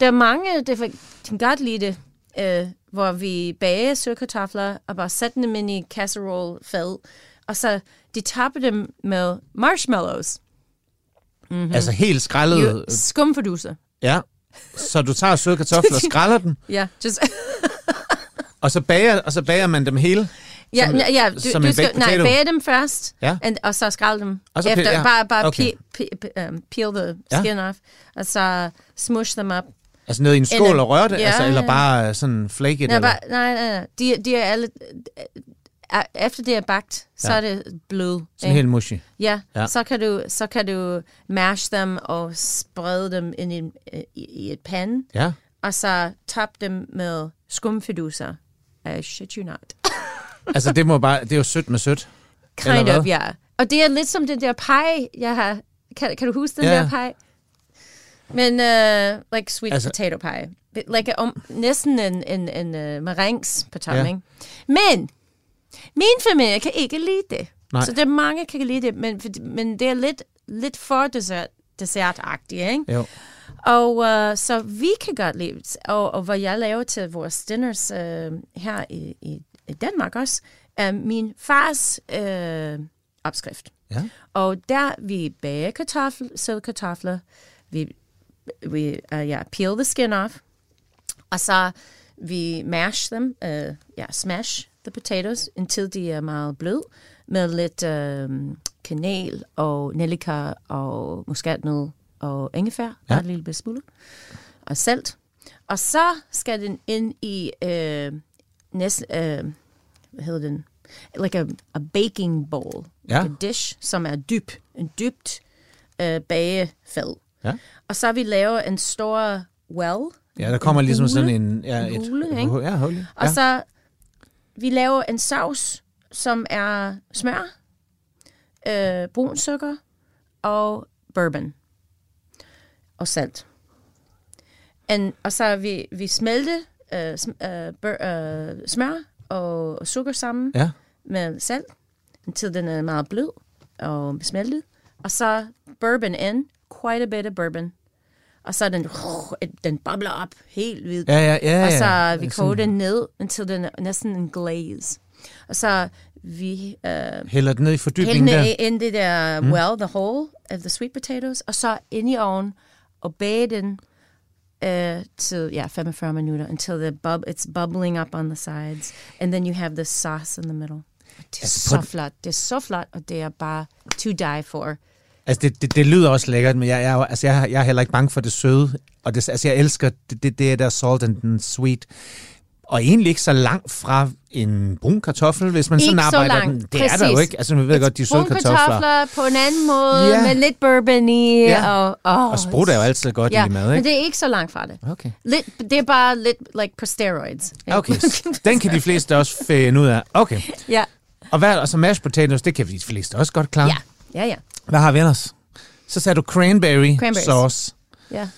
der er mange, der for- kan godt lide det, øh, hvor vi bager søde kartofler, og bare sætter dem ind i casserole fad, og så de tapper dem med marshmallows. Mm-hmm. Altså helt skrællet. Skumforduser. Ja. Så du tager søde kartofler og skræller dem, Ja, just... og så bager, og så bager man dem hele. Ja, Som- ja, ja du, som du skal nej, bage dem først, Ja. and, og så skræl dem. Og så Efter, pe- ja, bare bare okay. pe, pe, um, peel the Ja. skin off, og så smush them up. Altså ned i en skål Eller- og røre det, Ja, altså, eller ja. bare sådan flake it? Eller? bare, nej, nej, nej. De, de er alle... øh, Efter det er bagt, så Ja. er det blød. Sådan helt mushy. Ja, Ja. Så, kan du, så kan du mash dem og sprede dem ind i, øh, i, i et pande, Ja. og så top dem med skumfiduser. I shit you not. Altså, det, må bare, det er jo sødt med sødt. Kind of, ja. Og det er lidt som det der pie, jeg har... Kan, kan du huske den Ja, der pie? Men, uh, like sweet Altså- potato pie. Like um, næsten en, en, en uh, meringues på Ja. topping. Men, min familie kan ikke lide det. Nej. Så der er mange, kan lide det, men, men det er lidt, lidt for dessert, dessertagtigt, ikke? Jo. Og uh, så vi kan godt lide, og, og hvad jeg laver til vores dinners uh, her i, i, i Danmark også, er min fars uh, opskrift. Ja. Og der vi bager kartoffel, søde kartofler, vi, vi uh, ja, peel the skin off, og så vi mash them, uh, ja, smash the potatoes, indtil de er meget bløde, med lidt uh, kanel og nellika og muskatnød og ingefær, Ja. og en lille smule, og salt. Og så skal den ind i uh, næsten, uh, hvad hedder den? Like a, a baking bowl. Ja. Like a dish, som er dyb. En dybt uh, bagefad. Ja. Og så har vi lavet en stor well. Ja, der kommer en ligesom hule. sådan en... Ja, En et, hule, ikke? Ja, hul. Og Ja. så vi laver en sauce, som er smør, øh, brun sukker og bourbon og salt. And, og så vi, vi smelte øh, sm- øh, øh, smør og sukker sammen Ja. med salt, indtil den er meget blød og smeltet. Og så bourbon in, quite a bit of bourbon. Og så den, den bobler op helt vildt. Ja, ja, ja. Og ja. så vi koger den ned, indtil den er næsten en glaze. Og så vi uh, Hælder den ned i fordybningen der. ind det der mm. well, the whole of the sweet potatoes, og så ind i ovnen og bage den uh, til ja, 45 minutter, until the bub it's bubbling up on the sides, and then you have the sauce in the middle. Det er Altså, så flot. Det er så flot, og det er bare to die for. Altså, det, det, det lyder også lækkert, men jeg, jeg, altså, jeg, jeg er heller ikke bange for det søde. Og det, altså, jeg elsker det, det, det der salt and and sweet. Og egentlig ikke så langt fra en brun kartoffel, hvis man sådan Ikke så arbejder langt, den. Det er der jo præcis. ikke. Altså, vi ved godt, de søde kartofler. kartofler på en anden måde, Ja. med lidt bourbon i, Ja. og, oh, Og sprut er jo altid godt ja, i mad, men ikke? det er ikke så langt fra det. Okay. Lidt, det er bare lidt like på steroids. ikke? Okay, den kan de fleste også finde ud af. Okay. ja. Og hvad, og så mashed potatoes, det kan de fleste også godt klare. ja, ja, ja. Hvad har vi ellers? Så sagde du cranberry sauce. ja.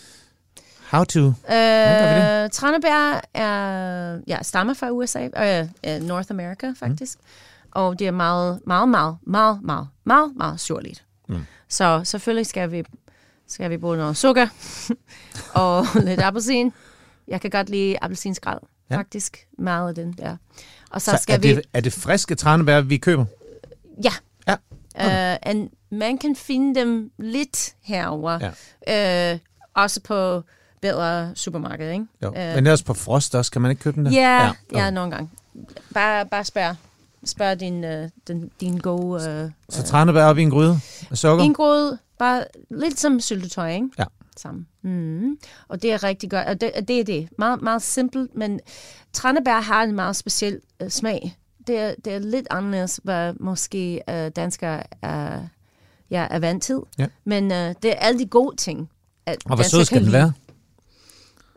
How to? Øh, tranebær er, ja, stammer fra USA, øh, øh, North America faktisk. Mm. Og det er meget, meget, meget, meget, meget, meget, meget surligt. Mm. Så selvfølgelig skal vi, skal vi bruge noget sukker og lidt appelsin. Jeg kan godt lide appelsinskrald, Ja. faktisk. Meget af den der. Og så, Så skal er, vi... det, er det friske tranebær, vi køber? Ja. Ja. Okay. Uh, and man kan finde dem lidt herover. Ja. Uh, også på bedre supermarked, ikke? Jo. Øh, Men det også på frost også. Kan man ikke købe den der? Ja, ja, okay. ja nogle gange. Bare, bare spørg. Spørg din, uh, din, din gode... Uh, Så tranebær op i en gryde med sukker? en grød, bare lidt som syltetøj, ikke? Ja. Sammen. Mm. Og det er rigtig godt. Og det, det er det. Meget, meget simpelt, men tranebær har en meget speciel uh, smag. Det er, det er lidt anderledes, hvad måske uh, danskere er, ja, er vant til. Ja. Men uh, det er alle de gode ting. At Og hvor sød skal den være?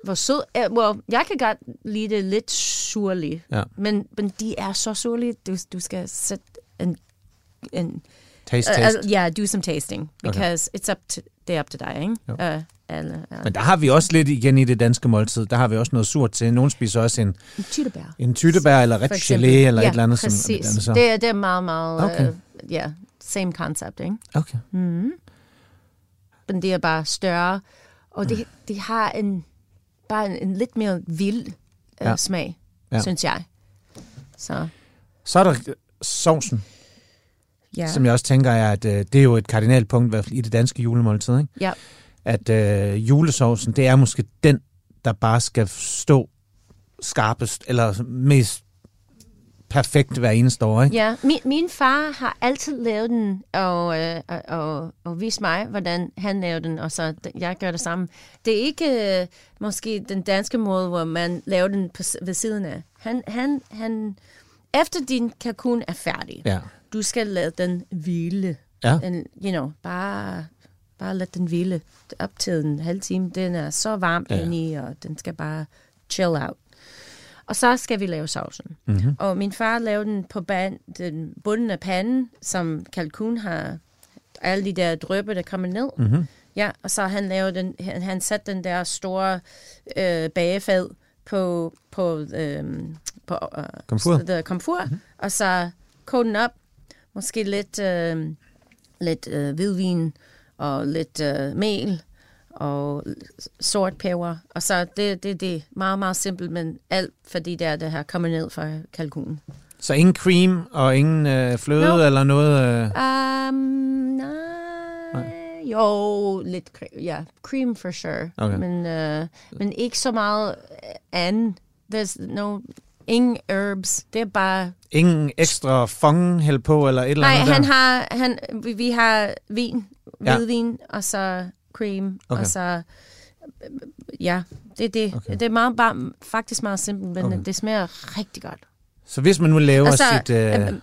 Hvor sød? Uh, well, jeg kan godt lide det lidt surligt. Ja. Men, men de er så surlige. Du, du skal sætte en... en Taste, taste. uh, yeah, do some tasting because okay. it's up to, det er up to dig, ikke? Jo. Uh, alle. Ja. Men der har vi også lidt igen i det danske måltid. Der har vi også noget surt til. Nogle spiser også en, En tyttebær. en tyttebær eller ret gelé eller ja, et eller andet. præcis. Som, et andet så. Det, er- det er meget, meget... Okay. øh, ja, same concept, ikke? Okay. Mm. Men det er bare større, og det, det har en bare en, en lidt mere vild øh, Ja. smag, Ja. ja. synes jeg. Så Så er der sovsen, ja, som jeg også tænker er, at øh, det er jo et kardinalpunkt i hvert fald i det danske julemåltid. Ikke? ja, At øh, julesovsen, det er måske den, der bare skal stå skarpest, eller mest perfekt hver eneste år. Ikke? ja. Min, min far har altid lavet den, og, øh, og, og, vist mig, hvordan han lavede den, og så jeg gør det samme. Det er ikke øh, måske den danske måde, hvor man laver den på, ved siden af. Han, han, han, efter din kalkun er færdig, Ja. du skal lade den hvile. Ja. And, you know, bare, bare lad den hvile op til en halv time. Den er så varm Ja. inde i, og den skal bare chill out. Og så skal vi lave sovsen. Mm-hmm. Og min far lavede den på ban, den bunden af panden, som kalkun har alle de der drøbe, der kommer ned. Mm-hmm. Ja, og så han lavede den, han, han satte den der store øh, bagefad på, på, øh, på øh, Komfur. The komfur, mm-hmm. og så koge den op, måske lidt, øh, lidt øh, hvidvin og lidt øh, mel og sort peber, og så det det det meget meget simpelt, men alt fordi det er det her kommer ned fra kalkunen. Så ingen cream og ingen øh, fløde No. eller noget? Øh... Um, nej. Jo, lidt cre- ja, cream for sure. Okay. Men, øh, men ikke så meget anden. There's no, ingen herbs. Det er bare... Ingen ekstra fong hældt på eller et eller Nej, andet han der? har, han, vi, vi har vin, Ja. hvidvin, og så cream, Okay. og så... Ja, det er det. Okay. Det er meget, bare, faktisk meget simpelt, men Okay. det smager rigtig godt. Så hvis man nu laver Altså, sit... Øh... øh,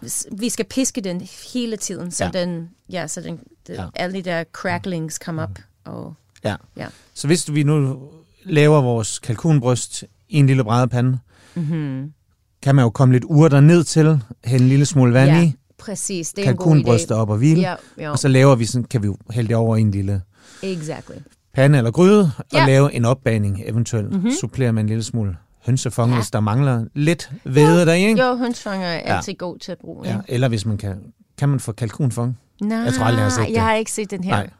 vi skal piske den hele tiden, så Ja. den, ja, så den, Ja. ja. alle de der cracklings kommer op. Og, Ja. ja. Så hvis vi nu laver vores kalkunbryst i en lille brædepande, Mm-hmm. kan man jo komme lidt urter ned til, hælde en lille smule vand Ja, i, præcis. Det er idé. op og hvile, Ja, ja, og så laver vi sådan, kan vi jo hælde det over i en lille exactly. pande eller gryde, og Ja. lave en opbagning eventuelt. Mhm. Supplere med en lille smule hønsefong, Ja. hvis der mangler lidt væde der i, ikke? Jo, hønsfanger er Ja. altid god til at bruge. Ja. Eller hvis man kan, kan man få kalkunfong? Nej, Jeg tror aldrig, jeg har set det. Jeg har ikke set den her. Nej,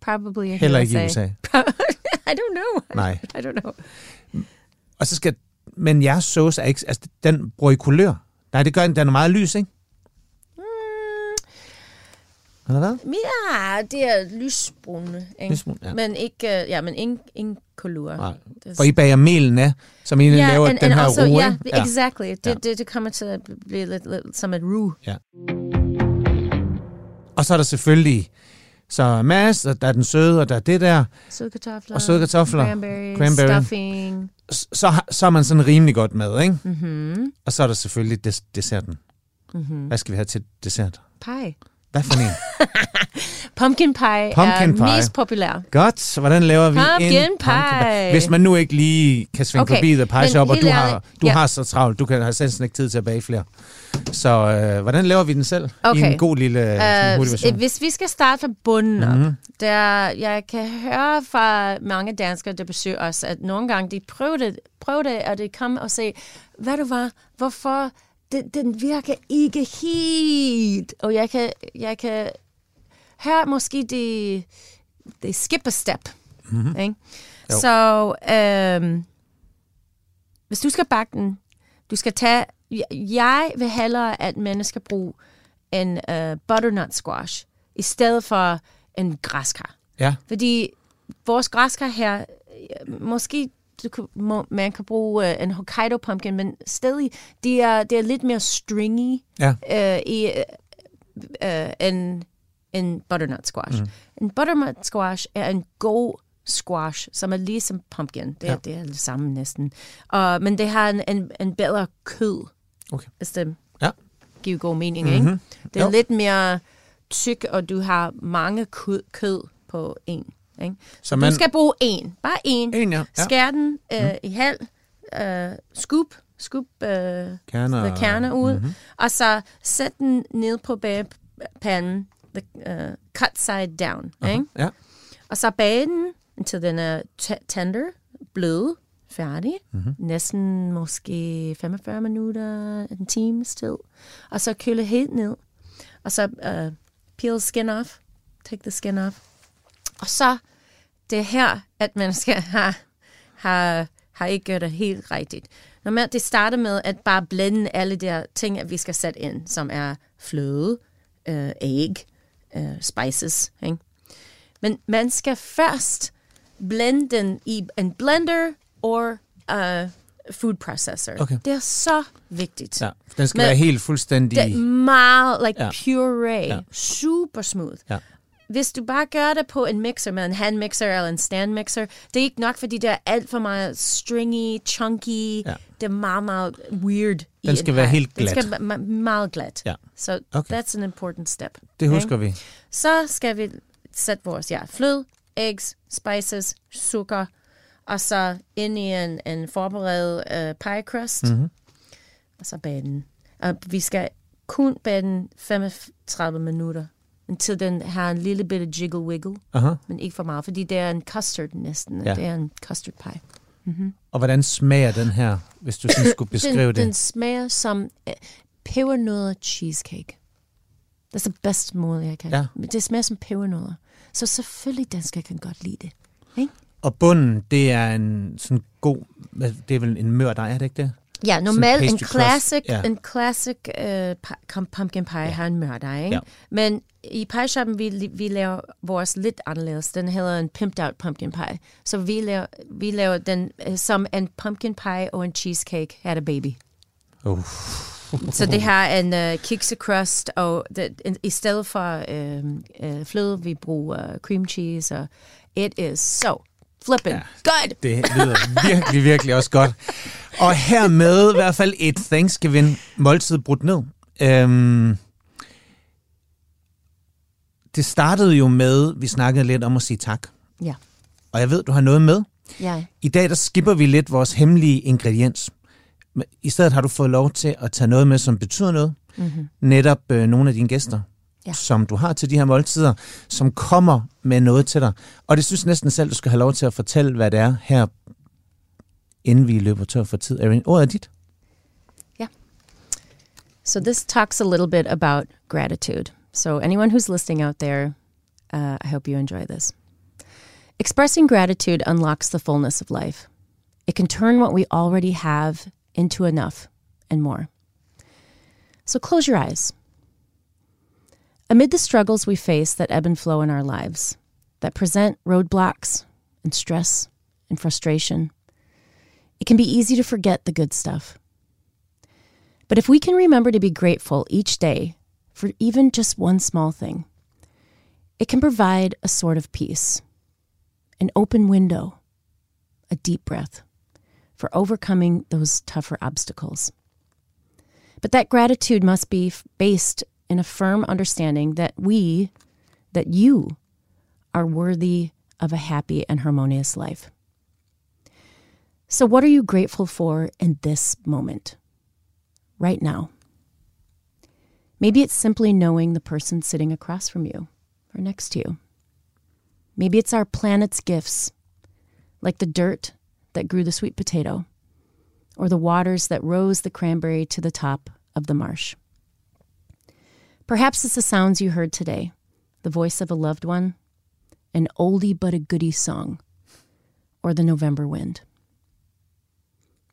Probably heller ikke i USA. I don't know. Nej. I don't know. Og så skal, men jeres sauce er ikke, altså den bruger I kulør. Nej, det gør den, den er meget lys, ikke? Eller hvad? ja, det er lysbrune, ikke? Lysbrun, ja. Men ikke, øh, ja, men ingen, ingen kolor. Nej. Det- For I bager melen af, som egentlig Ja, laver and, den and her also, ro, ja, ikke? exactly. Det, Ja. det, det kommer til at blive lidt, lidt som et roux. Og så er der selvfølgelig så Mads, og der er den søde, og der er det der. Søde kartofler. Og søde kartofler, Cranberries, cranberry. stuffing. Så, så er man sådan rimelig godt med, ikke? Mm-hmm. Og så er der selvfølgelig des- desserten. Mm-hmm. Hvad skal vi have til dessert? Pie. Hvad for en? Pumpkin pie Pumpkin er pie. mest populær. Godt, hvordan laver vi Pumpkin en pie. Hvis man nu ikke lige kan svinge okay, forbi The Pie Shop, og du, har, du ja. har så travlt, du kan have selv ikke tid til at bage flere. Så øh, hvordan laver vi den selv? I Okay. en god lille uh, hvis vi skal starte fra bunden op, Mhm. der jeg kan høre fra mange danskere, der besøger os, at nogle gange de prøver det og de kommer og siger, hvad du var, hvorfor den, den virker ikke helt. Og jeg kan, jeg kan høre måske, de, de skip a step. Mm-hmm. Ikke? Jo. Så øhm, hvis du skal bakke den, du skal tage, jeg- jeg vil hellere, at mennesker bruger en uh, butternut squash, i stedet for en græskar. Ja, Fordi vores græskar her, øh, måske du kan, må, man kan bruge uh, en Hokkaido pumpkin, men stadig, det er, det er lidt mere stringy ja. uh, i, uh, en, en butternut squash. Mm. En butternut squash er en god squash, som er ligesom pumpkin. Det, Ja. det er det samme næsten. Uh, men det har en, en, en bedre kød, Okay. hvis det Ja. giver god mening. Mhm. Mm-hmm. Ikke? Det er Jo. lidt mere tyk, og du har mange kød, kød på en. Ikke? Så Du man, skal bruge en. Bare en. en, ja. ja. Skær den øh, i halv. Øh, scoop. Scoop øh, Kerner. kerner ud. Mhm. Mm-hmm. Og så sæt den ned på bagepanden. The, uh, cut side down. Ikke? Ja. Og så bage den indtil den er tender, blød, færdig. Mm-hmm. Næsten måske 45 minutter, en times tid. Og så køle helt ned. Og så uh, peel skin off. Take the skin off. Og så det er her, at man skal have, have, have ikke gjort det helt rigtigt. Normalt det starter med at bare blende alle de der ting, at vi skal sætte ind, som er fløde, øh, æg, øh, spices. Ikke? Men man skal først blende den i en blender or a food processor. Okay. Det er så vigtigt. Ja, den skal Men- være helt fuldstændig... Det er meget like Ja. puree. Ja. Super smooth. Ja. Hvis du bare gør det på en mixer med en handmixer eller en standmixer, det er ikke nok, fordi det er alt for meget stringy, chunky. Ja. Det er meget, meget weird. Den skal være helt glat. Den skal være meget glat. Ja. Så Okay. that's an important step. Det Okay? husker vi. Så skal vi sætte vores ja, flød, eggs, spices, sukker, og så ind i en, en forberedt uh, pie crust, Mhm. mm-hmm. og så bage den. Og vi skal kun bage den 35 minutter, indtil den har en lille bitte jiggle wiggle, Aha. men ikke for meget, fordi det er en custard næsten. Ja. Det er en custard pie. Og hvordan smager den her, hvis du sådan skulle beskrive den, det? Den smager som uh, pebernødder cheesecake. Det er det bedste måde, jeg kan. Ja. Det smager som pebernødder. Så selvfølgelig, dansker kan godt lide det. Ikke? Og bunden, det er en sådan god... Det er vel en mør dej, er det ikke det? Ja, normalt en classic, ja. en classic uh, pumpkin pie ja. har en mørdej, ikke? Ja. Men i pie shoppen, vi, vi laver vores lidt anderledes. Den hedder en pimped out pumpkin pie. Så vi laver, vi laver den uh, som en pumpkin pie og en cheesecake had a baby. Uh. Så det har en uh, kiksekrust, og det, en, i stedet for uh, uh, fløde, vi bruger uh, cream cheese, og it is so flippin' Ja. good. Det lyder virkelig, virkelig også godt. Og hermed i hvert fald et Thanksgiving måltid brudt ned. Øhm, det startede jo med, vi snakkede lidt om at sige tak. Ja, Og jeg ved, du har noget med. ja, I dag der skipper vi lidt vores hemmelige ingrediens. I stedet har du fået lov til at tage noget med, som betyder noget. Mm-hmm. Netop øh, nogle af dine gæster, Ja. som du har til de her måltider, som kommer med noget til dig. Og det synes næsten selv, du skal have lov til at fortælle, hvad det er her, inden vi løber tør for tid. Erin, ordet er dit. So this talks a little bit about gratitude. So anyone who's listening out there, uh, I hope you enjoy this. Expressing gratitude unlocks the fullness of life. It can turn what we already have into enough and more. So close your eyes. Amid the struggles we face that ebb and flow in our lives, that present roadblocks and stress and frustration, it can be easy to forget the good stuff. But if we can remember to be grateful each day for even just one small thing, it can provide a sort of peace, an open window, a deep breath for overcoming those tougher obstacles. But that gratitude must be based in a firm understanding that we, that you, are worthy of a happy and harmonious life. So, what are you grateful for in this moment? right now. Maybe it's simply knowing the person sitting across from you or next to you. Maybe it's our planet's gifts, like the dirt that grew the sweet potato, or the waters that rose the cranberry to the top of the marsh. Perhaps it's the sounds you heard today, the voice of a loved one, an oldie but a goodie song, or the November wind.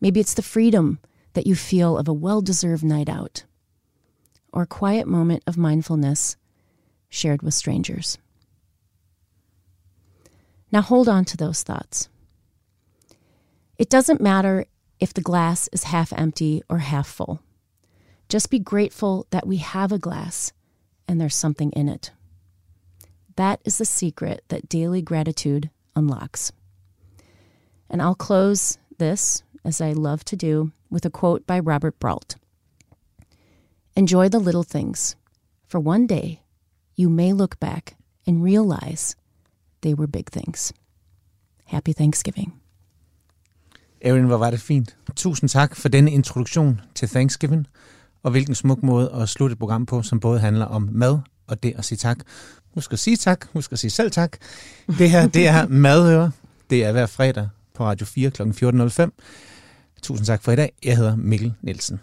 Maybe it's the freedom that you feel of a well deserved night out, or a quiet moment of mindfulness shared with strangers. Now hold on to those thoughts. It doesn't matter if the glass is half empty or half full. Just be grateful that we have a glass and there's something in it. That is the secret that daily gratitude unlocks. And I'll close this, as I love to do, with a quote by Robert Brault Enjoy the little things, for one day you may look back and realize they were big things. Happy Thanksgiving. Erin, hvor var det fint. Tusind tak for denne introduktion til Thanksgiving, og hvilken smuk måde at slutte et program på, som både handler om mad og det at sige tak. Husk at sige tak, husk at sige selv tak. Det her, det er Madøre. Det er hver fredag på Radio 4 kl. 14.05. Tusind tak for i dag. Jeg hedder Mikkel Nielsen.